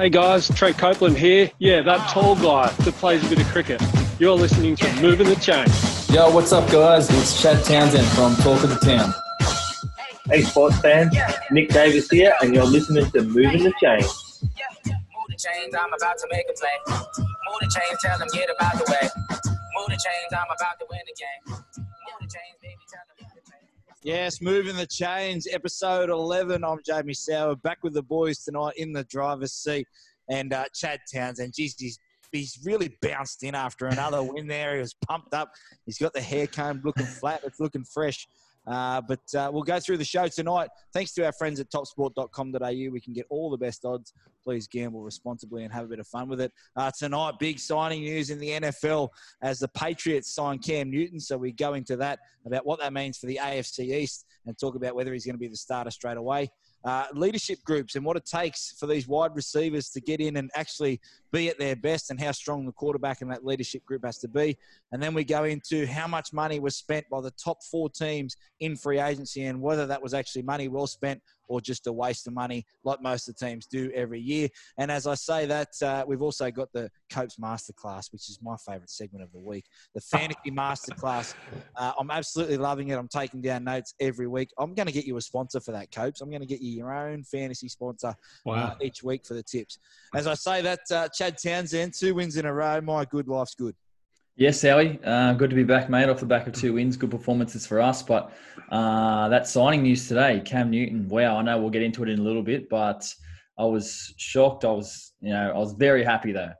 Hey guys, Trent Copeland here. Yeah, that tall guy that plays a bit of cricket. You're listening to Moving the Chain. Yo, what's up, guys? It's Chad Townsend from Talk of the Town. Hey, sports fans, Nick Davis here, and you're listening to Moving the Chain. Move the chains, I'm about to make a play. Move the chains, tell them get about the way. Move the chains, I'm about to win the game. Yes, moving the chains, episode 11. I'm Jamie Soward, back with the boys tonight in the driver's seat. And uh, Chad Townsend, geez, he's, he's really bounced in after another win there. He was pumped up. He's got the hair comb looking flat, it's looking fresh. Uh, but uh, we'll go through the show tonight. Thanks to our friends at topsport.com.au, we can get all the best odds. Please gamble responsibly and have a bit of fun with it. Uh, tonight, big signing news in the NFL as the Patriots sign Cam Newton. So we go into that about what that means for the AFC East and talk about whether he's going to be the starter straight away. Uh, leadership groups and what it takes for these wide receivers to get in and actually be at their best and how strong the quarterback and that leadership group has to be. And then we go into how much money was spent by the top four teams in free agency and whether that was actually money well spent or just a waste of money like most of the teams do every year. And as I say that, uh, we've also got the Copes Masterclass, which is my favourite segment of the week. The Fantasy Masterclass. Uh, I'm absolutely loving it. I'm taking down notes every week. I'm going to get you a sponsor for that, Copes. I'm going to get you your own fantasy sponsor Wow. uh, each week for the tips. As I say that, uh, Chad Townsend, two wins in a row. My good life's good. Yes, Howie. Uh, good to be back, mate. Off the back of two wins, good performances for us. But uh, that signing news today, Cam Newton. Wow, I know we'll get into it in a little bit, but I was shocked. I was, you know, I was very happy though.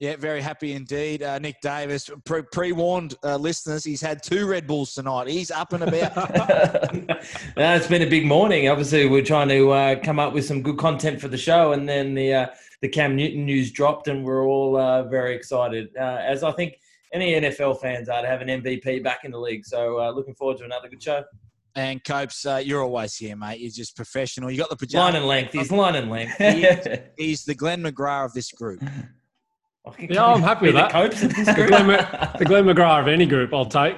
Yeah, very happy indeed. Uh, Nick Davis, pre warned uh, listeners, he's had two Red Bulls tonight. He's up and about. no, it's been a big morning. Obviously, we're trying to uh, come up with some good content for the show, and then the uh, the Cam Newton news dropped, and we're all uh, very excited. Uh, as I think any NFL fans are to have an MVP back in the league. So, uh, looking forward to another good show. and Copes, uh, you're always here, mate. You're just professional. You got the Line pajamas. and length. He's line and length. He is- he's the Glenn McGrath of this group. Yeah, I'm happy with Be the that. Copes of this The group. Glenn, Mc- the Glenn McGrath of any group, I'll take.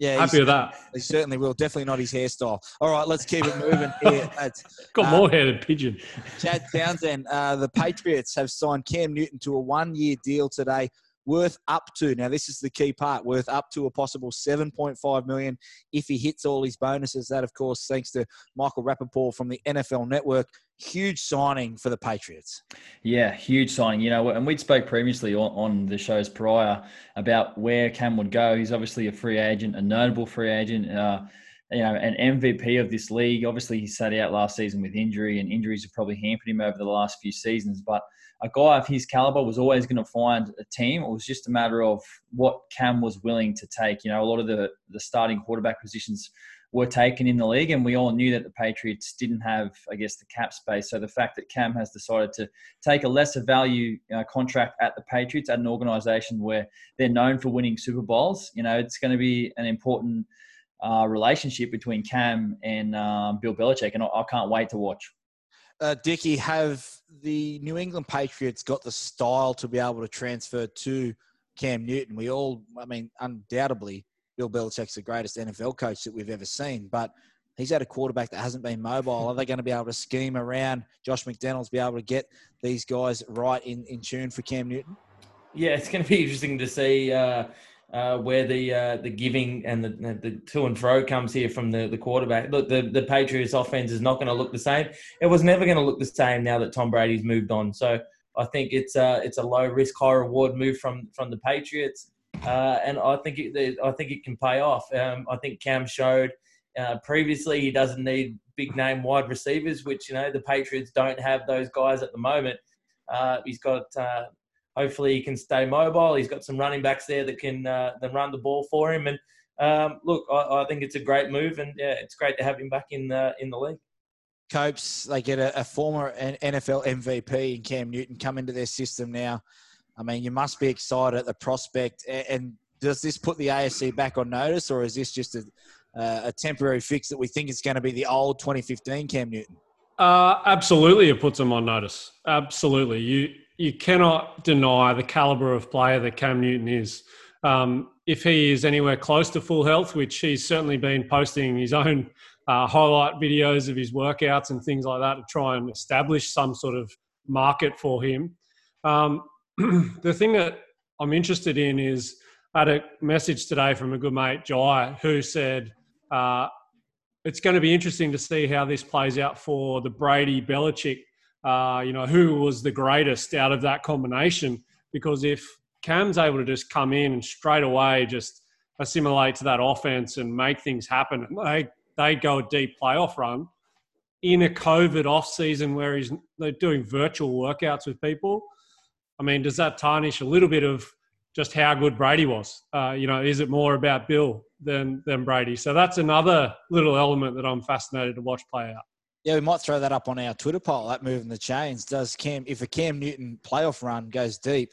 Yeah, Happy with that. He certainly will. Definitely not his hairstyle. All right, let's keep it moving here. lads. Got Uh, more hair than pigeon. Chad Townsend, uh, the Patriots have signed Cam Newton to a one-year deal today, worth up to. Now, this is the key part: worth up to a possible 7.5 million if he hits all his bonuses. That, of course, thanks to Michael Rappaport from the NFL Network. Huge signing for the Patriots. Yeah, huge signing. You know, and we'd spoke previously on, on the shows prior about where Cam would go. He's obviously a free agent, a notable free agent. Uh, you know, an MVP of this league. Obviously, he sat out last season with injury, and injuries have probably hampered him over the last few seasons. But a guy of his caliber was always going to find a team. It was just a matter of what Cam was willing to take. You know, a lot of the the starting quarterback positions were taken in the league, and we all knew that the Patriots didn't have, I guess, the cap space. So the fact that Cam has decided to take a lesser value uh, contract at the Patriots at an organization where they're known for winning Super Bowls, you know, it's going to be an important uh, relationship between Cam and um, Bill Belichick, and I, I can't wait to watch. Uh, Dickie, have the New England Patriots got the style to be able to transfer to Cam Newton? We all, I mean, undoubtedly, Bill Belichick's the greatest NFL coach that we've ever seen, but he's had a quarterback that hasn't been mobile. Are they going to be able to scheme around Josh McDaniels, be able to get these guys right in, in tune for Cam Newton? Yeah, it's going to be interesting to see uh, uh, where the uh, the giving and the, the to and fro comes here from the, the quarterback. Look, the, the Patriots offense is not going to look the same. It was never going to look the same now that Tom Brady's moved on. So I think it's a it's a low risk, high reward move from from the Patriots, uh, and I think it, I think it can pay off. Um, I think Cam showed uh, previously he doesn't need big name wide receivers, which you know the Patriots don't have those guys at the moment. Uh, he's got uh, hopefully he can stay mobile. He's got some running backs there that can uh, that run the ball for him. And um, look, I, I think it's a great move, and yeah, it's great to have him back in the in the league. Copes, they get a, a former NFL MVP in Cam Newton come into their system now. I mean, you must be excited at the prospect. A- And does this put the AFC back on notice, or is this just a, uh, a temporary fix that we think is going to be the old 2015 Cam Newton? Uh, absolutely, it puts them on notice. Absolutely, you you cannot deny the caliber of player that Cam Newton is. Um, if he is anywhere close to full health, which he's certainly been posting his own uh, highlight videos of his workouts and things like that to try and establish some sort of market for him. Um, the thing that I'm interested in is I had a message today from a good mate, Jai, who said uh, it's going to be interesting to see how this plays out for the Brady Belichick. Uh, you know, who was the greatest out of that combination? Because if Cam's able to just come in and straight away just assimilate to that offense and make things happen, they they go a deep playoff run in a COVID off season where he's they're doing virtual workouts with people. I mean, does that tarnish a little bit of just how good Brady was? Uh, you know, is it more about Bill than than Brady? So that's another little element that I'm fascinated to watch play out. Yeah, we might throw that up on our Twitter poll. That moving the chains does Cam if a Cam Newton playoff run goes deep,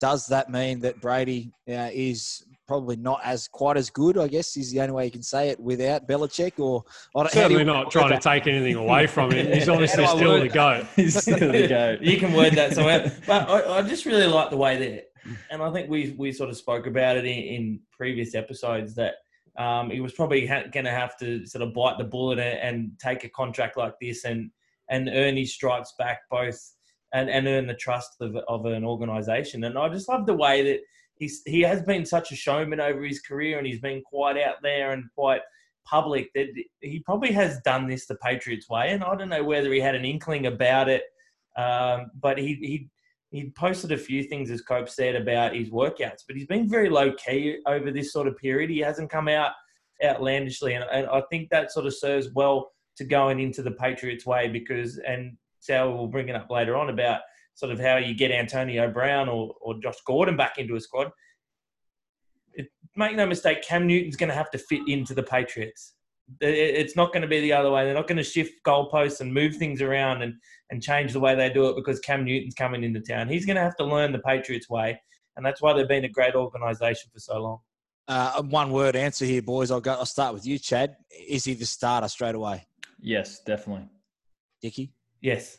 does that mean that Brady uh, is probably not as quite as good? I guess is the only way you can say it without Belichick. Or certainly not trying to take anything away from him. He's obviously still the goat. He's still the goat. you can word that somewhere. But I, I, just really like the way that, and I think we we sort of spoke about it in, in previous episodes that. Um, he was probably ha- going to have to sort of bite the bullet and, and take a contract like this and and earn his stripes back both and, and earn the trust of, of an organization. And I just love the way that he's he has been such a showman over his career, and he's been quite out there and quite public that he probably has done this the Patriots way. And I don't know whether he had an inkling about it, um, but he he he posted a few things as Cope said about his workouts, but he's been very low key over this sort of period. He hasn't come out outlandishly, and, and I think that sort of serves well to going into the Patriots way because and Sal will bring it up later on about sort of how you get Antonio Brown or, or Josh Gordon back into a squad. It, make no mistake, Cam Newton's going to have to fit into the Patriots. It's not going to be the other way. They're not going to shift goalposts and move things around and, and change the way they do it because Cam Newton's coming into town. He's going to have to learn the Patriots way, and that's why they've been a great organisation for so long. Uh, one word answer here, boys. I'll go. I'll start with you, Chad. Is he the starter straight away? Yes, definitely. Dicky. Yes.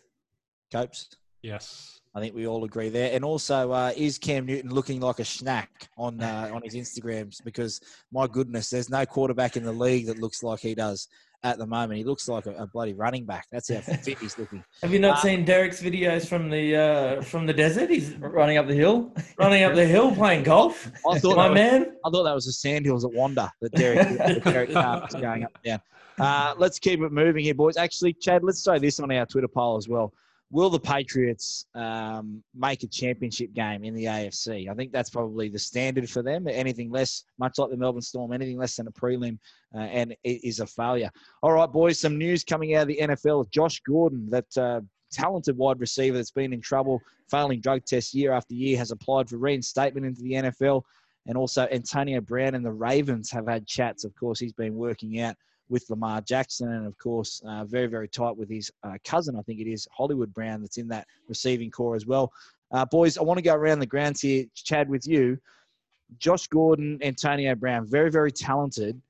Copes. Yes. I think we all agree there. And also, uh, is Cam Newton looking like a snack on uh, on his Instagrams? Because my goodness, there's no quarterback in the league that looks like he does at the moment. He looks like a, a bloody running back. That's how fit he's looking. Have you not uh, seen Derek's videos from the uh, from the desert? He's running up the hill, running up the hill playing golf. I thought my was, man. I thought that was the sandhills at Wanda that Derek, that Derek was going up and down. Uh, let's keep it moving here, boys. Actually, Chad, let's throw this on our Twitter poll as well will the Patriots um, make a championship game in the AFC? I think that's probably the standard for them. Anything less, much like the Melbourne Storm, anything less than a prelim, uh, and it is a failure. All right, boys, some news coming out of the NFL. Josh Gordon, that uh, talented wide receiver that's been in trouble, failing drug tests year after year, has applied for reinstatement into the NFL. And also, Antonio Brown and the Ravens have had chats. Of course, he's been working out with Lamar Jackson, and of course, uh, very, very tight with his uh, cousin, I think it is, Hollywood Brown, that's in that receiving corps as well. Uh, boys, I want to go around the grounds here, Chad, with you. Josh Gordon, Antonio Brown, very, very talented.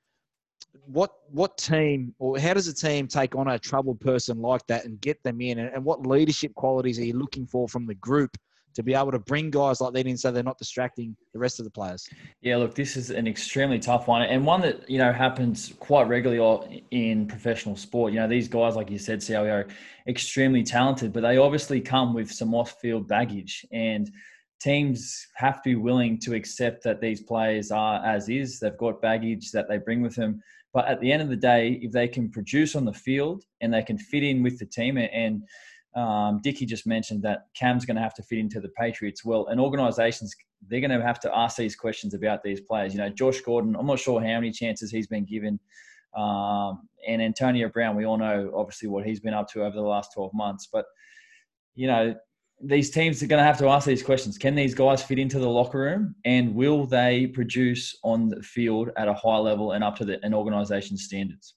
What what team or how does a team take on a troubled person like that and get them in? And, and what leadership qualities are you looking for from the group to be able to bring guys like that in so they're not distracting the rest of the players? Yeah, look, this is an extremely tough one and one that, you know, happens quite regularly in professional sport. You know, these guys, like you said, CLE are extremely talented, but they obviously come with some off field baggage. And teams have to be willing to accept that these players are as is. They've got baggage that they bring with them. But at the end of the day, if they can produce on the field and they can fit in with the team and um, Dicky just mentioned that Cam's going to have to fit into the Patriots. Well, and organisations they're going to have to ask these questions about these players. You know, Josh Gordon. I'm not sure how many chances he's been given, um, and Antonio Brown. We all know obviously what he's been up to over the last 12 months. But you know, these teams are going to have to ask these questions. Can these guys fit into the locker room, and will they produce on the field at a high level and up to the, an organisation's standards?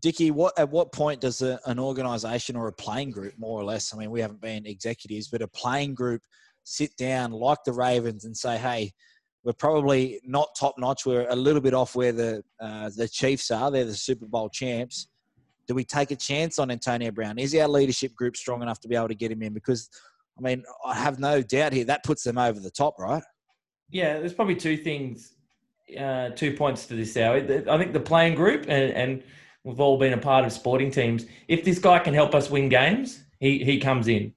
Dicky, what at what point does a, an organisation or a playing group, more or less, I mean, we haven't been executives, but a playing group sit down like the Ravens and say, "Hey, we're probably not top notch. We're a little bit off where the uh, the Chiefs are. They're the Super Bowl champs. Do we take a chance on Antonio Brown? Is our leadership group strong enough to be able to get him in? Because, I mean, I have no doubt here that puts them over the top, right? Yeah, there's probably two things, uh, two points to this. Hour. I think the playing group and, and we've all been a part of sporting teams. If this guy can help us win games, he he comes in.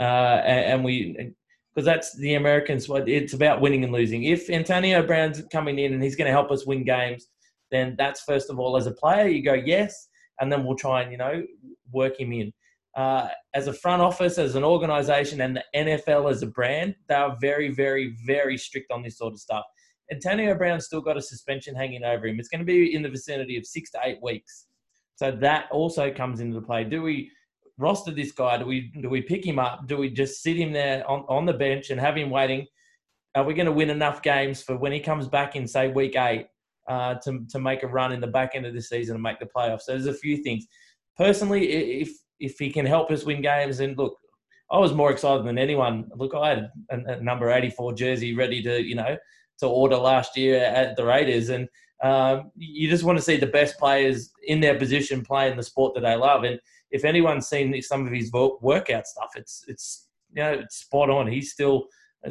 uh, and, and we because that's the Americans. It's about winning and losing. If Antonio Brown's coming in and he's going to help us win games, then that's first of all as a player you go yes, and then we'll try and you know work him in. Uh, as a front office, as an organization, and the NFL as a brand, they are very, very, very strict on this sort of stuff. Antonio Brown's still got a suspension hanging over him. It's going to be in the vicinity of six to eight weeks. So that also comes into play. Do we roster this guy? Do we do we pick him up? Do we just sit him there on, on the bench and have him waiting? Are we going to win enough games for when he comes back in say week eight uh, to to make a run in the back end of the season and make the playoffs? So there's a few things. Personally, if if he can help us win games, and look, I was more excited than anyone. Look, I had a, a number 84 jersey ready to you know to order last year at the Raiders, and um, you just want to see the best players in their position playing the sport that they love. And if anyone's seen some of his workout stuff, it's it's you know it's spot on. He's still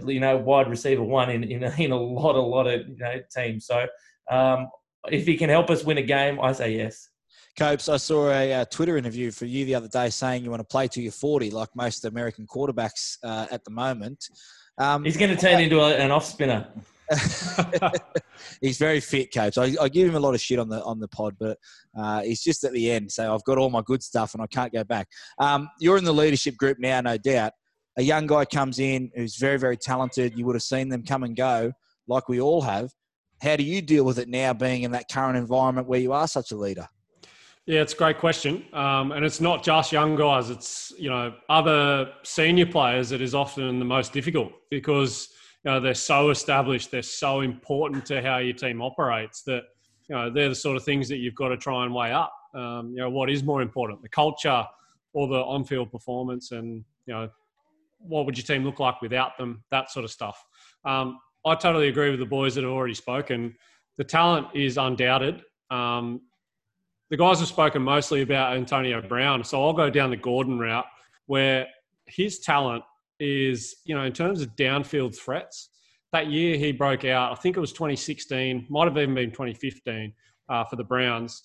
you know wide receiver one in in a, in a lot a lot of you know teams. So um, if he can help us win a game, I say yes. Copes, I saw a uh, Twitter interview for you the other day saying you want to play till you're 40, like most American quarterbacks uh, at the moment. Um, He's going to turn into a, an off spinner. he's very fit, coach. I, I, give him a lot of shit on the on the pod, but uh, he's just at the end. So I've got all my good stuff, and I can't go back. Um, you're in the leadership group now, no doubt. A young guy comes in who's very very talented. You would have seen them come and go, like we all have. How do you deal with it now, being in that current environment where you are such a leader? Yeah, it's a great question, um, and it's not just young guys. It's you know other senior players that is often the most difficult because know, they're so established, they're so important to how your team operates that you know they're the sort of things that you've got to try and weigh up. Um, you know, what is more important, the culture or the on-field performance, and you know, what would your team look like without them? That sort of stuff. Um, I totally agree with the boys that have already spoken. The talent is undoubted. Um, the guys have spoken mostly about Antonio Brown, so I'll go down the Gordon route where his talent is, you know, in terms of downfield threats, that year he broke out, I think it was 2016, might have even been 2015 uh, for the Browns.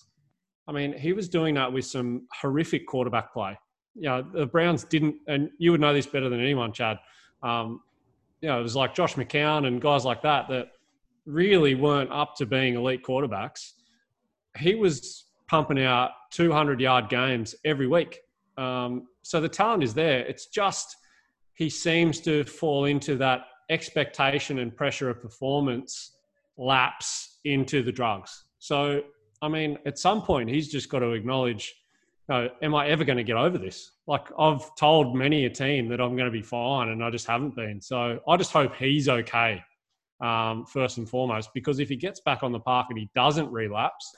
I mean, he was doing that with some horrific quarterback play. You know, the Browns didn't, and you would know this better than anyone, Chad. Um, you know, it was like Josh McCown and guys like that that really weren't up to being elite quarterbacks. He was pumping out 200 yard games every week. Um, so the talent is there. It's just he seems to fall into that expectation and pressure of performance lapse into the drugs. So, I mean, at some point, he's just got to acknowledge, am I ever going to get over this? Like, I've told many a team that I'm going to be fine, and I just haven't been. So, I just hope he's okay, um, first and foremost, because if he gets back on the park and he doesn't relapse,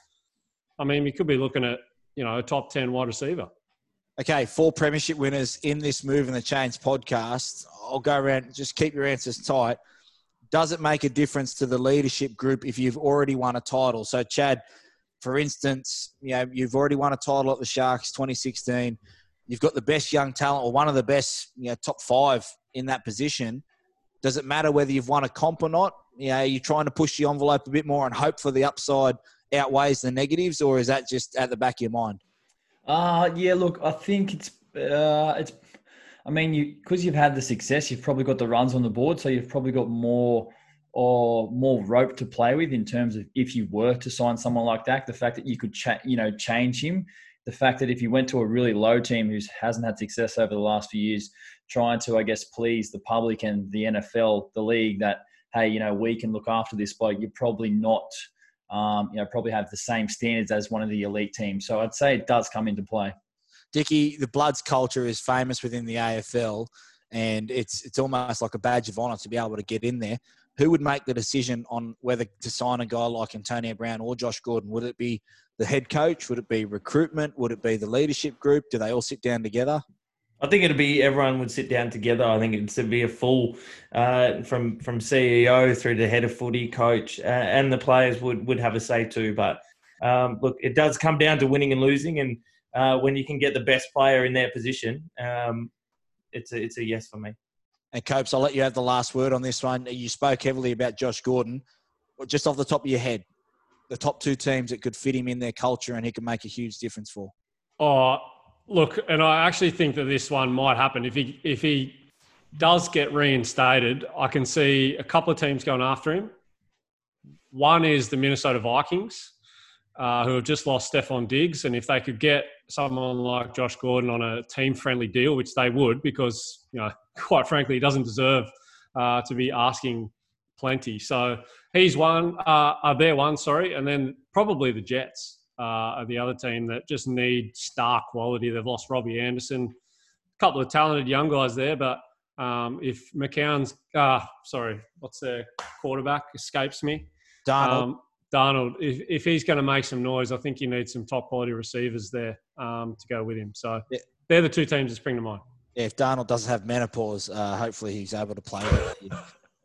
I mean, we could be looking at, you know, a top 10 wide receiver. Okay, four premiership winners in this Move and the Chains podcast. I'll go around, just keep your answers tight. Does it make a difference to the leadership group if you've already won a title? So, Chad, for instance, you know, you've already won a title at the Sharks 2016. You've got the best young talent or one of the best, you know, top five in that position. Does it matter whether you've won a comp or not? You know, are you trying to push the envelope a bit more and hope for the upside outweighs the negatives, or is that just at the back of your mind? Uh yeah. Look, I think it's uh, it's. I mean, you because you've had the success, you've probably got the runs on the board, so you've probably got more or more rope to play with in terms of if you were to sign someone like that. The fact that you could cha- you know change him. The fact that if you went to a really low team who hasn't had success over the last few years, trying to I guess please the public and the NFL, the league, that hey, you know we can look after this bloke. You're probably not um, you know, probably have the same standards as one of the elite teams. So I'd say it does come into play. Dicky, the Bloods culture is famous within the AFL, and it's it's almost like a badge of honour to be able to get in there. Who would make the decision on whether to sign a guy like Antonio Brown or Josh Gordon? Would it be the head coach? Would it be recruitment? Would it be the leadership group? Do they all sit down together? I think it'd be everyone would sit down together. I think it'd be a full uh, from from CEO through to head of footy, coach, uh, and the players would would have a say too. But um, look, it does come down to winning and losing, and uh, when you can get the best player in their position, um, it's a it's a yes for me. And Copes, I'll let you have the last word on this one. You spoke heavily about Josh Gordon. Just off the top of your head, the top two teams that could fit him in their culture and he could make a huge difference for. Oh, look, and I actually think that this one might happen if he if he does get reinstated. I can see a couple of teams going after him. One is the Minnesota Vikings, uh, who have just lost Stefon Diggs, and if they could get someone like Josh Gordon on a team-friendly deal, which they would, because you know, quite frankly, he doesn't deserve uh, to be asking plenty. So he's one, uh, are there one, sorry, and then probably the Jets uh, are the other team that just need star quality. They've lost Robbie Anderson, a couple of talented young guys there, but um, if McCown's, uh, sorry, what's their quarterback escapes me. Donald. Um, Darnold, if, if he's going to make some noise, I think you need some top quality receivers there um, to go with him. So Yeah. they're the two teams that spring to mind. Yeah, if Donald doesn't have menopause, uh, hopefully he's able to play.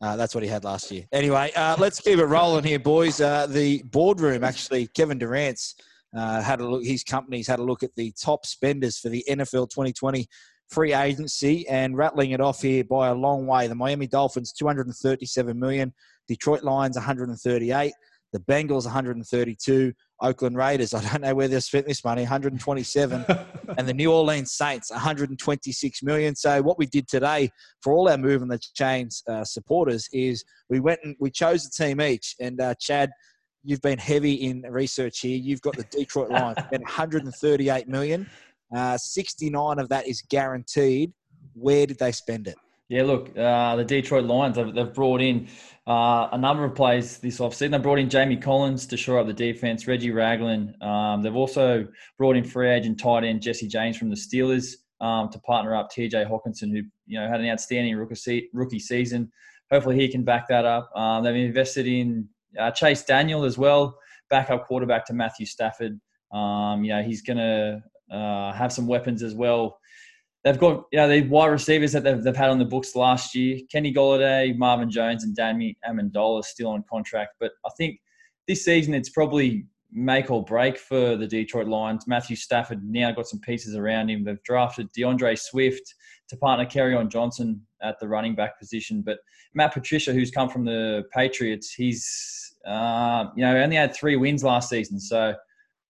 Uh, that's what he had last year. Anyway, uh, let's keep it rolling here, boys. Uh, the boardroom, actually, Kevin Durant's uh, had a look. His company's had a look at the top spenders for the NFL 2020 free agency and rattling it off here by a long way. The Miami Dolphins 237 million, Detroit Lions 138, the Bengals 132, Oakland Raiders. I don't know where they've spent this money 127 and the New Orleans Saints 126 million. So what we did today for all our move and the chains uh, supporters is we went and we chose a team each. And uh, Chad, you've been heavy in research here. You've got the Detroit Lions spent 138 million. Uh, 69 of that is guaranteed. Where did they spend it? Yeah, look, uh, the Detroit Lions, they've, they've brought in uh, a number of players this offseason. They brought in Jamie Collins to shore up the defense, Reggie Ragland. Um, they've also brought in free agent tight end Jesse James from the Steelers um, to partner up TJ Hockenson, who you know had an outstanding rookie, se- rookie season. Hopefully, he can back that up. Um, they've invested in uh, Chase Daniel as well, backup quarterback to Matthew Stafford. Um, you know, he's going to uh, have some weapons as well they've got you know the wide receivers that they've, they've had on the books last year. Kenny Golladay, Marvin Jones, and Danny Amendola still on contract. But I think this season it's probably make or break for the Detroit Lions. Matthew Stafford now got some pieces around him. They've drafted DeAndre Swift to partner on Johnson at the running back position. But Matt Patricia, who's come from the Patriots, he's uh, you know only had three wins last season. So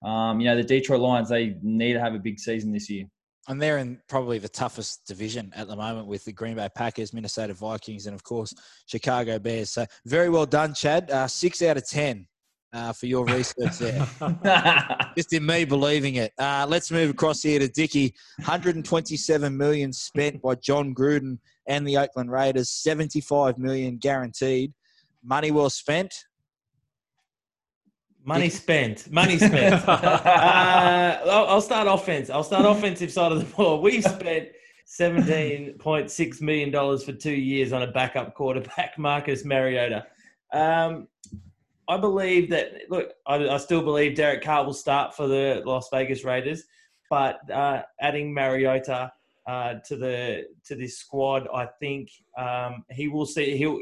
um, you know the Detroit Lions they need to have a big season this year. And they're in probably the toughest division at the moment with the Green Bay Packers, Minnesota Vikings, and of course Chicago Bears. So very well done, Chad. Uh, six out of ten uh, for your research there. Just in me believing it. Uh, let's move across here to Dicky. 127 million spent by Jon Gruden and the Oakland Raiders. 75 million guaranteed. Money well spent. Money spent. Money spent. uh, I'll, I'll start offense. I'll start offensive side of the ball. We've spent seventeen point six million dollars for two years on a backup quarterback, Marcus Mariota. Um, I believe that. Look, I, I, still believe Derek Carr will start for the Las Vegas Raiders, but uh, adding Mariota uh, to the to this squad, I think um, he will see. He'll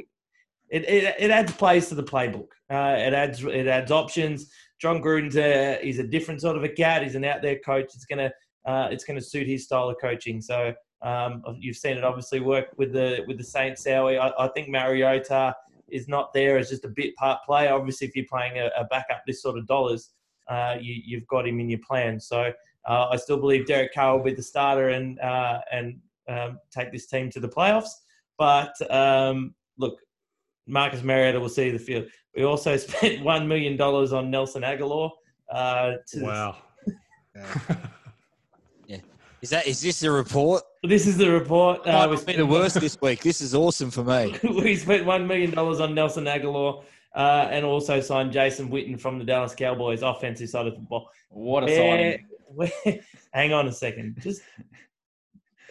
it, it, it adds plays to the playbook. Uh, it adds it adds options. Jon Gruden's a, he's a different sort of a cat. He's an out there coach. It's gonna uh, it's gonna suit his style of coaching. So um, you've seen it obviously work with the with the Saints. Howie. I, I think Mariota is not there as just a bit part player. Obviously, if you're playing a, a backup this sort of dollars, uh, you, you've got him in your plan. So uh, I still believe Derek Carr will be the starter and uh, and um, take this team to the playoffs. But um, look, Marcus Mariota will see the field. We also spent one million dollars on Nelson Agholor. Uh, wow. yeah. Is that is this the report? This is the report. Uh, Might be the worst this week. This is awesome for me. we spent one million dollars on Nelson Agholor. Uh, and also signed Jason Witten from the Dallas Cowboys, offensive side of the ball. What a signing! Where, hang on a second. Just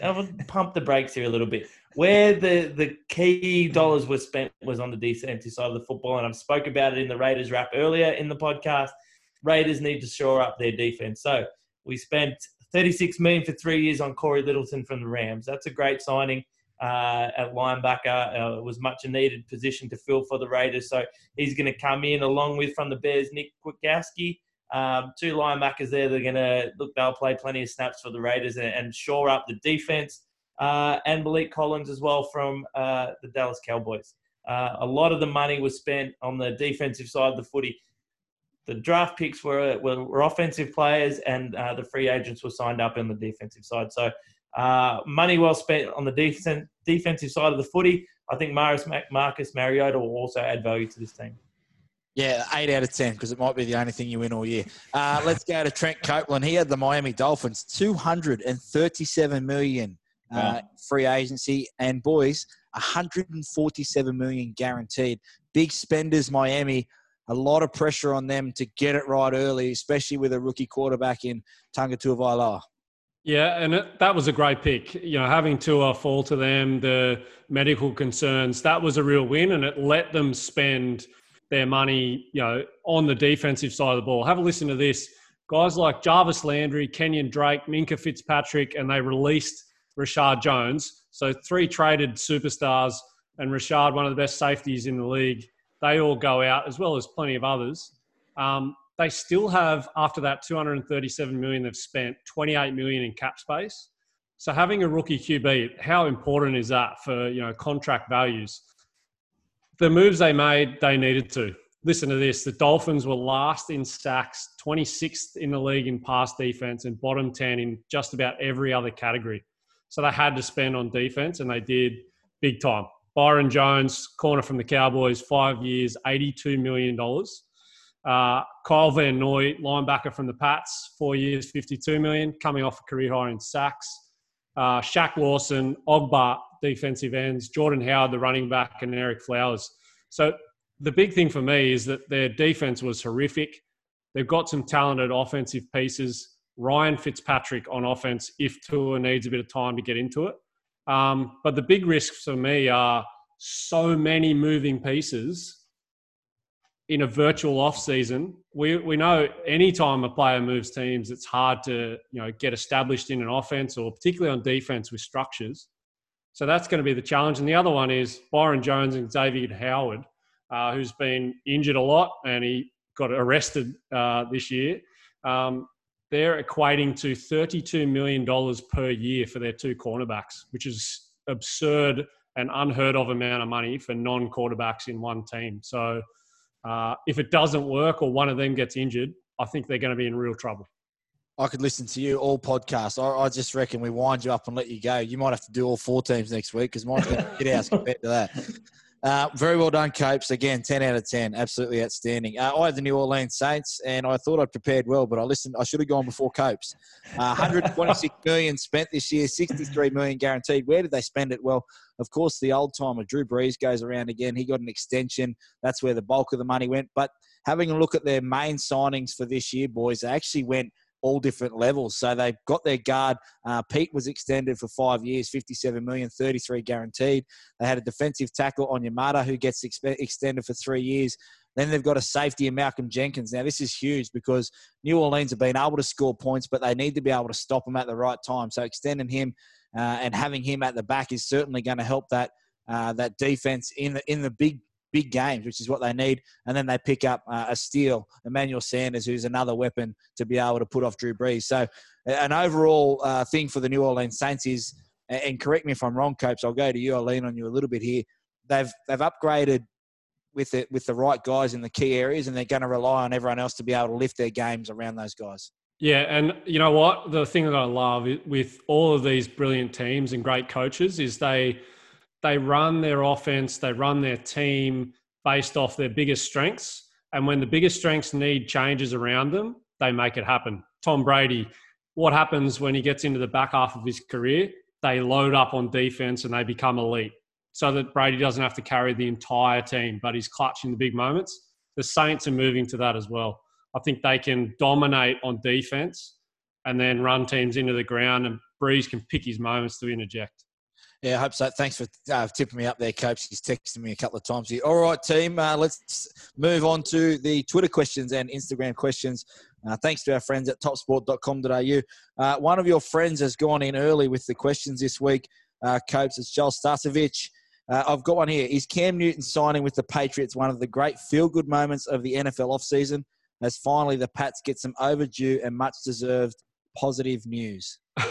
I'll pump the brakes here a little bit. Where the, the key dollars were spent was on the defensive side of the football, and I've spoke about it in the Raiders wrap earlier in the podcast. Raiders need to shore up their defense. So we spent 36 million for three years on Cory Littleton from the Rams. That's a great signing uh, at linebacker. Uh, it was much a needed position to fill for the Raiders. So he's going to come in along with from the Bears, Nick Kwiatkowski. Um, two linebackers there. They're going to look. They'll play plenty of snaps for the Raiders and, and shore up the defense. Uh, and Maliek Collins as well from uh, the Dallas Cowboys. Uh, a lot of the money was spent on the defensive side of the footy. the draft picks were were, were offensive players, and uh, the free agents were signed up on the defensive side. So uh, money well spent on the defense, defensive side of the footy. I think Marcus, Marcus Mariota will also add value to this team. Yeah, eight out of ten because it might be the only thing you win all year. Uh, let's go to Trent Copeland. He had the Miami Dolphins, two hundred and thirty-seven million uh, wow. free agency, and boys, one hundred and forty-seven million guaranteed. Big spenders, Miami. A lot of pressure on them to get it right early, especially with a rookie quarterback in Tua Tagovailoa. Yeah, and it, that was a great pick. You know, having Tua fall to them, the medical concerns, that was a real win, and it let them spend – their money, you know, on the defensive side of the ball. Have a listen to this. Guys like Jarvis Landry, Kenyan Drake, Minkah Fitzpatrick, and they released Reshad Jones. So three traded superstars and Reshad, one of the best safeties in the league. They all go out, as well as plenty of others. Um, they still have, after that 237 million they've spent, 28 million in cap space. So having a rookie QB, how important is that for you know contract values? the moves they made, they needed to. Listen to this. The Dolphins were last in sacks, 26th in the league in pass defense, and bottom 10 in just about every other category. So they had to spend on defense, and they did big time. Byron Jones, corner from the Cowboys, five years, $82 million. Uh, Kyle Van Noy, linebacker from the Pats, four years, 52 million, coming off a career high in sacks. Uh, Shaq Lawson, Ogbah, defensive ends, Jordan Howard, the running back, and Ereck Flowers. So the big thing for me is that their defense was horrific. They've got some talented offensive pieces. Ryan Fitzpatrick on offense if Tua needs a bit of time to get into it. Um, but the big risks for me are so many moving pieces in a virtual off season. We we know anytime a player moves teams, it's hard to you know get established in an offense or particularly on defense with structures. So that's going to be the challenge. And the other one is Byron Jones and Xavier Howard, uh, who's been injured a lot and he got arrested uh, this year. Um, they're equating to $32 million per year for their two cornerbacks, which is absurd and unheard of amount of money for non quarterbacks in one team. So uh, if it doesn't work or one of them gets injured, I think they're going to be in real trouble. I could listen to you all podcasts. I, I, just reckon we wind you up and let you go. You might have to do all four teams next week because mine's going to get out compared to that. Uh, very well done, Copes. Again, 10 out of 10. Absolutely outstanding. Uh, I had the New Orleans Saints, and I thought I'd prepared well, but I listened. I should have gone before Copes. Uh, 126 million spent this year, 63 million guaranteed. Where did they spend it? Well, of course, the old timer Drew Brees goes around again. He got an extension. That's where the bulk of the money went. But having a look at their main signings for this year, boys, they actually went – all different levels. So they've got their guard. Uh, Pete was extended for five years, 57 million, 33 guaranteed. They had a defensive tackle Onyemata who gets extended for three years. Then they've got a safety in Malcolm Jenkins. Now, this is huge because New Orleans have been able to score points, but they need to be able to stop them at the right time. So extending him uh, and having him at the back is certainly going to help that uh, that defense in the in the big big games, which is what they need. And then they pick up uh, a steal, Emmanuel Sanders, who's another weapon to be able to put off Drew Brees. So, an overall uh, thing for the New Orleans Saints is, and correct me if I'm wrong, Copes, I'll go to you. I'll lean on you a little bit here. They've they've upgraded with it with the right guys in the key areas, and they're going to rely on everyone else to be able to lift their games around those guys. Yeah, and you know what? The thing that I love with all of these brilliant teams and great coaches is they they run their offense, they run their team based off their biggest strengths. And when the biggest strengths need changes around them, they make it happen. Tom Brady, what happens when he gets into the back half of his career? They load up on defense and they become elite so that Brady doesn't have to carry the entire team, but he's clutching the big moments. The Saints are moving to that as well. I think they can dominate on defense and then run teams into the ground, and Brees can pick his moments to interject. Yeah, I hope so. Thanks for uh, tipping me up there, Coach. He's texted me a couple of times. All right, team, uh, let's move on to the Twitter questions and Instagram questions. Uh, thanks to our friends at topsport.com.au. Uh, one of your friends has gone in early with the questions this week, uh, Copes. It's Joel Stasovic. Uh, I've got one here. Is Cam Newton signing with the Patriots one of the great feel good moments of the NFL offseason as finally the Pats get some overdue and much deserved positive news?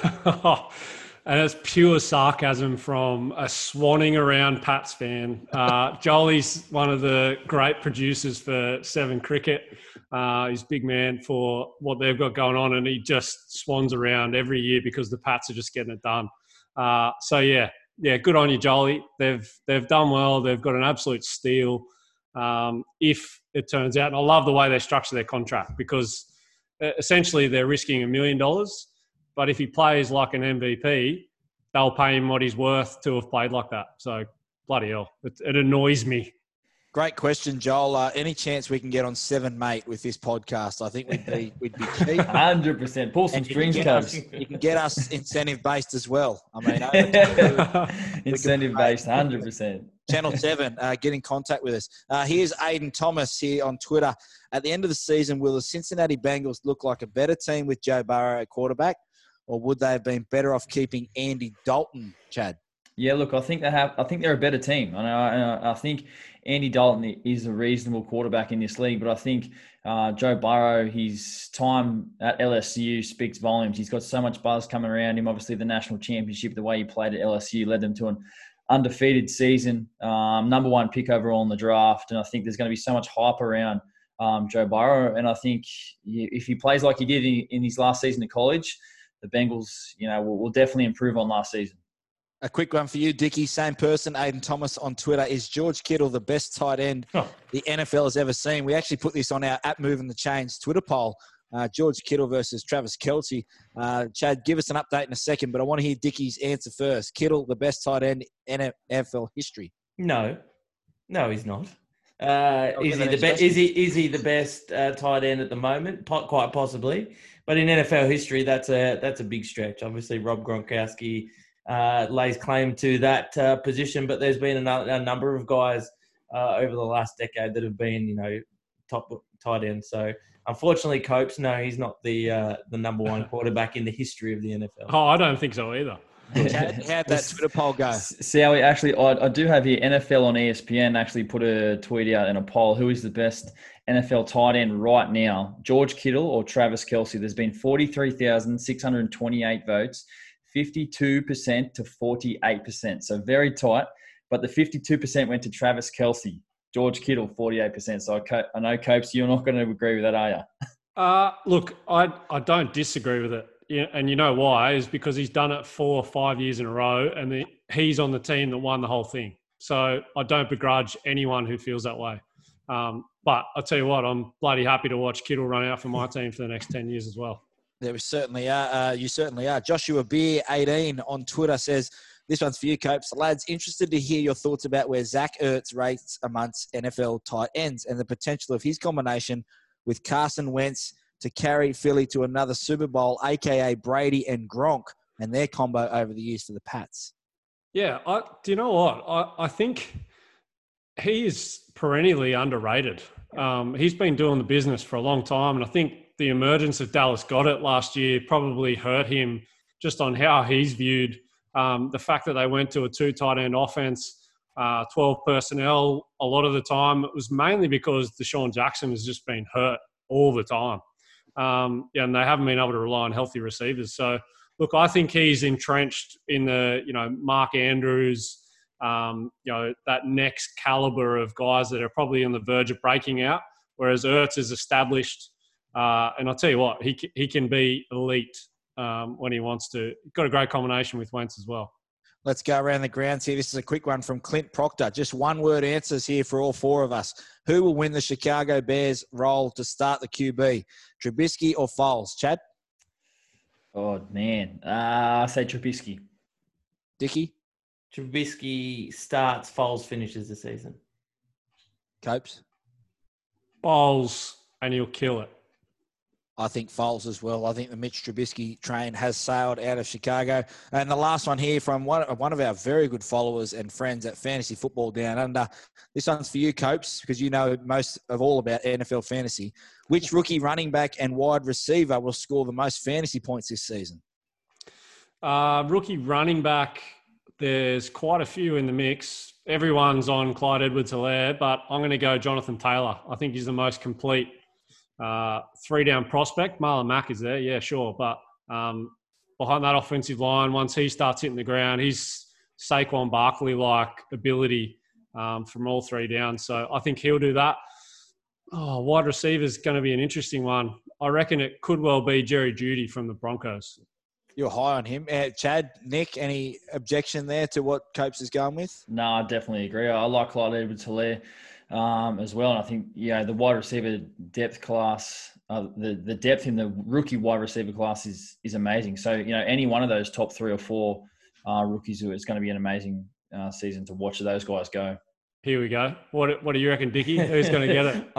and it's pure sarcasm from a swanning around Pats fan. Uh, Jolie's one of the great producers for Seven Cricket. Uh, he's big man for what they've got going on, and he just swans around every year because the Pats are just getting it done. Uh, so yeah, yeah, good on you, Jolie. They've they've done well. They've got an absolute steal. Um, if it turns out, and I love the way they structure their contract because uh, essentially they're risking a million dollars, but if he plays like an MVP, they'll pay him what he's worth to have played like that. So bloody hell, it, it annoys me. Great question, Joel. Uh, any chance we can get on seven, mate, with this podcast? I think we'd be we'd be cheap. Hundred percent. Pull some And you can strings, get Cubs. us- You can get us incentive based as well. I mean, over Incentive based, hundred percent. Channel 7, uh, get in contact with us. Uh, here's Aiden Thomas here on Twitter. At the end of the season, will the Cincinnati Bengals look like a better team with Joe Burrow at quarterback, or would they have been better off keeping Andy Dalton, Chad? Yeah, look, I think they have. I think they're a better team. I know. I, I think Andy Dalton is a reasonable quarterback in this league, but I think uh, Joe Burrow, his time at LSU speaks volumes. He's got so much buzz coming around him. Obviously, the national championship, the way he played at LSU, led them to an undefeated season, um, number one pick overall in the draft, and I think there's going to be so much hype around um, Joe Burrow. And I think if he plays like he did in, in his last season of college, the Bengals, you know, will, will definitely improve on last season. A quick one for you, Dicky. Same person, Aiden Thomas on Twitter. Is George Kittle the best tight end Oh. the NFL has ever seen? We actually put this on our at Moving the Chains Twitter poll. Uh, George Kittle versus Travis Kelce. Uh, Chad, give us an update in a second, but I want to hear Dickie's answer first. Kittle, the best tight end in NFL history. No, no, he's not. Uh, is he the a best? Is he is he the best uh, tight end at the moment? Po- quite possibly, but in NFL history, that's a that's a big stretch. Obviously, Rob Gronkowski uh, lays claim to that uh, position, but there's been a, a number of guys uh, over the last decade that have been, you know, top tight end. So, unfortunately, Copes, no, he's not the uh, the number one quarterback in the history of the NFL. Oh, I don't think so either. Chad, how'd that Twitter poll go? See how we actually, I, I do have here NFL on ESPN actually put a tweet out in a poll. Who is the best NFL tight end right now? George Kittle or Travis Kelce? There's been 43,628 votes, 52% to 48%. So very tight. But the 52% went to Travis Kelce. George Kittle, 48%. So I, I know, Copes, you're not going to agree with that, are you? Uh, look, I, I don't disagree with it. Yeah, and you know why? Is because he's done it four or five years in a row, and the, he's on the team that won the whole thing. So I don't begrudge anyone who feels that way. Um, but I'll tell you what, I'm bloody happy to watch Kittle run out for my team for the next 10 years as well. There certainly are. Uh, you certainly are. Joshua Beer, 18 on Twitter says, this one's for you, Copes. Lads, interested to hear your thoughts about where Zach Ertz rates amongst NFL tight ends and the potential of his combination with Carson Wentz to carry Philly to another Super Bowl, aka Brady and Gronk, and their combo over the years to the Pats. Yeah, I, do you know what? I, I think he is perennially underrated. Um, he's been doing the business for a long time, and I think the emergence of Dallas Goedert last year probably hurt him just on how he's viewed. Um, the fact that they went to a two tight end offense, uh, 12 personnel, a lot of the time, it was mainly because DeSean Jackson has just been hurt all the time. Um, yeah, and they haven't been able to rely on healthy receivers. So, look, I think he's entrenched in the, you know, Mark Andrews, um, you know, that next caliber of guys that are probably on the verge of breaking out. Whereas Ertz is established, uh, and I'll tell you what, he he can be elite um, when he wants to. Got a great combination with Wentz as well. Let's go around the grounds here. This is a quick one from Clint Proctor. Just one word answers here for all four of us. Who will win the Chicago Bears role to start the QB? Trubisky or Foles? Chad? Oh, man. Uh, I say Trubisky. Dicky? Trubisky starts, Foles finishes the season. Copes? Foles, and he'll kill it. I think Foles as well. I think the Mitch Trubisky train has sailed out of Chicago. And the last one here from one, one of our very good followers and friends at Fantasy Football Down Under. This one's for you, Copes, because you know most of all about NFL fantasy. Which rookie running back and wide receiver will score the most fantasy points this season? Uh, rookie running back, there's quite a few in the mix. Everyone's on Clyde Edwards Helaire, but I'm going to go Jonathan Taylor. I think he's the most complete uh, three down prospect. Marlon Mack is there, yeah, sure. But um, behind that offensive line. Once he starts hitting the ground, he's Saquon Barkley like ability um, from all three down. So I think he'll do that. Oh, wide receiver is going to be an interesting one. I reckon it could well be Jerry Jeudy from the Broncos. You're high on him. Uh, Chad, Nick, any objection there to what Copes is going with? No, I definitely agree. I like Clyde Edwards Helaire um, as well. And I think, yeah, the wide receiver depth class, uh, the, the depth in the rookie wide receiver class is, is amazing. So, you know, any one of those top three or four uh, rookies, it's going to be an amazing uh, season to watch those guys go. Here we go. What What do you reckon, Dicky? Who's going to get it?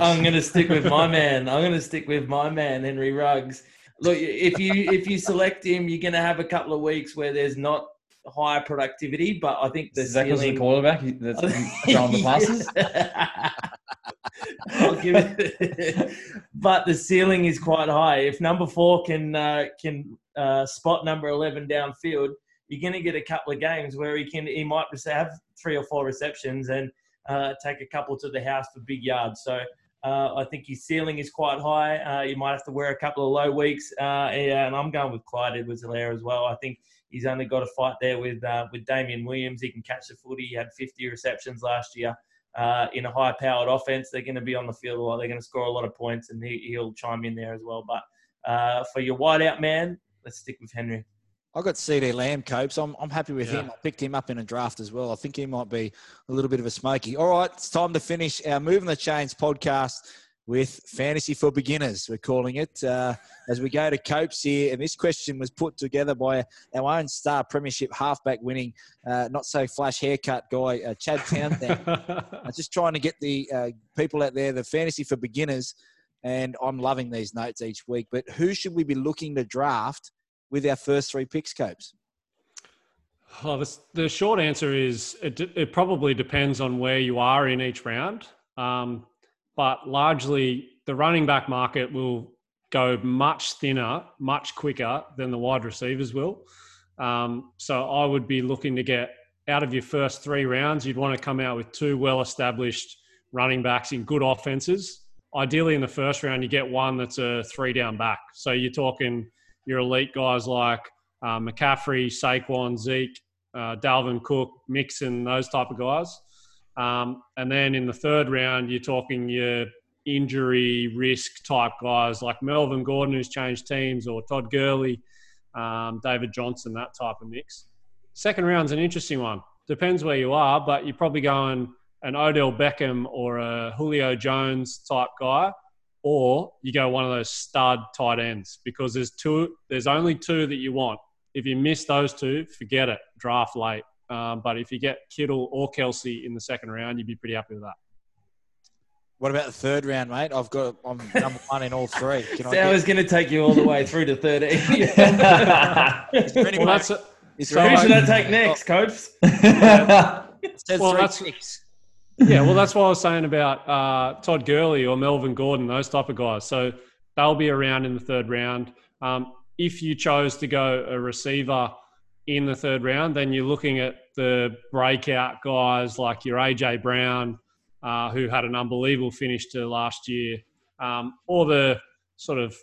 I'm going to stick with my man. I'm going to stick with my man, Henry Ruggs. Look, if you if you select him, you're going to have a couple of weeks where there's not high productivity, but I think the Is that because ceiling. the quarterback that's throwing the passes? I'll give it. but the ceiling is quite high. If number four can uh, can uh, spot number eleven downfield, you're going to get a couple of games where he can he might have three or four receptions and uh, take a couple to the house for big yards. So uh, I think his ceiling is quite high. Uh, you might have to wear a couple of low weeks. Uh, yeah, and I'm going with Clyde Edwards-Helaire as well. I think he's only got a fight there with uh, with Damien Williams. He can catch the footy. He had 50 receptions last year. Uh, in a high-powered offense, they're going to be on the field a lot. They're going to score a lot of points, and he, will chime in there as well. But uh, for your wideout man, let's stick with Henry. I got CeeDee Lamb Copes. I'm, I'm happy with yeah. him. I picked him up in a draft as well. I think he might be a little bit of a smoky. All right, it's time to finish our Moving the Chains podcast with Fantasy for Beginners, we're calling it, uh, as we go to Copes here. And this question was put together by our own star Premiership halfback winning, uh, not so flash haircut guy, uh, Chad Townsend. I'm just trying to get the uh, people out there, the Fantasy for Beginners, and I'm loving these notes each week. But who should we be looking to draft with our first three picks, Copes? Oh, the, the short answer is it, it probably depends on where you are in each round. Um, but largely the running back market will go much thinner, much quicker than the wide receivers will. Um, so I would be looking to get out of your first three rounds, you'd want to come out with two well established running backs in good offenses. Ideally, in the first round, you get one that's a three down back. So you're talking your elite guys like uh, McCaffrey, Saquon, Zeke, uh, Dalvin Cook, Mixon, those type of guys. Um, and then in the third round, you're talking your injury risk type guys like Melvin Gordon, who's changed teams, or Todd Gurley, um, David Johnson, that type of mix. Second round's an interesting one. Depends where you are, but you're probably going an Odell Beckham or a Julio Jones type guy, or you go one of those stud tight ends because there's two. There's only two that you want. If you miss those two, forget it. Draft late. Um, but if you get Kittle or Kelce in the second round, you'd be pretty happy with that. What about the third round, mate? I've got I'm number one in all three. Can so I, get... was going to take you all the way through to thirteen. is there well, that's a, is so who should I take next, coach? well, that's yeah. Well, that's what I was saying about uh, Todd Gurley or Melvin Gordon, those type of guys. So they'll be around in the third round. Um, if you chose to go a receiver in the third round, then you're looking at the breakout guys like your AJ Brown, uh, who had an unbelievable finish to last year, um, or the sort of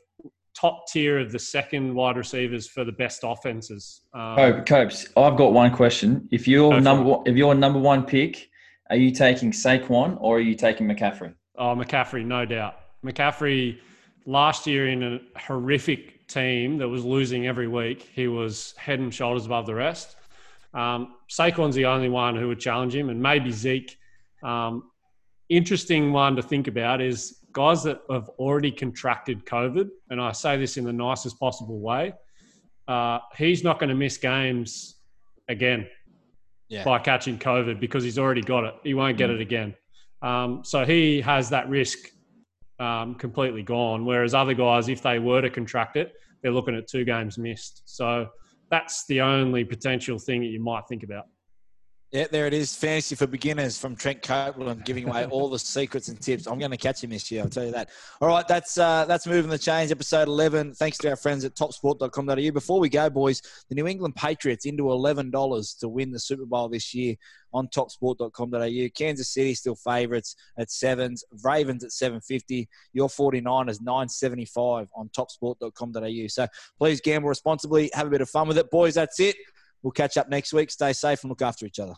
top tier of the second wide receivers for the best offenses. Um, oh, Copes, I've got one question. If you're number one, if you're a number one pick, are you taking Saquon or are you taking McCaffrey? Oh, McCaffrey, no doubt. McCaffrey last year in a horrific team that was losing every week, he was head and shoulders above the rest. Um, Saquon's the only one who would challenge him, and maybe Zeke. Um, interesting one to think about is guys that have already contracted COVID, and I say this in the nicest possible way. Uh, he's not going to miss games again yeah. by catching COVID because he's already got it. He won't get mm. it again. Um, so he has that risk um, completely gone. Whereas other guys, if they were to contract it, they're looking at two games missed. So that's the only potential thing that you might think about. Yeah, there it is. Fantasy for beginners from Trent Copeland, giving away all the secrets and tips. I'm going to catch him this year. I'll tell you that. All right, that's uh, that's moving the chains. Episode 11. Thanks to our friends at TopSport.com.au. Before we go, boys, the New England Patriots into eleven dollars to win the Super Bowl this year on TopSport.com.au. Kansas City still favourites at sevens. Ravens at 750. Your 49ers 975 on TopSport.com.au. So please gamble responsibly. Have a bit of fun with it, boys. That's it. We'll catch up next week. Stay safe and look after each other.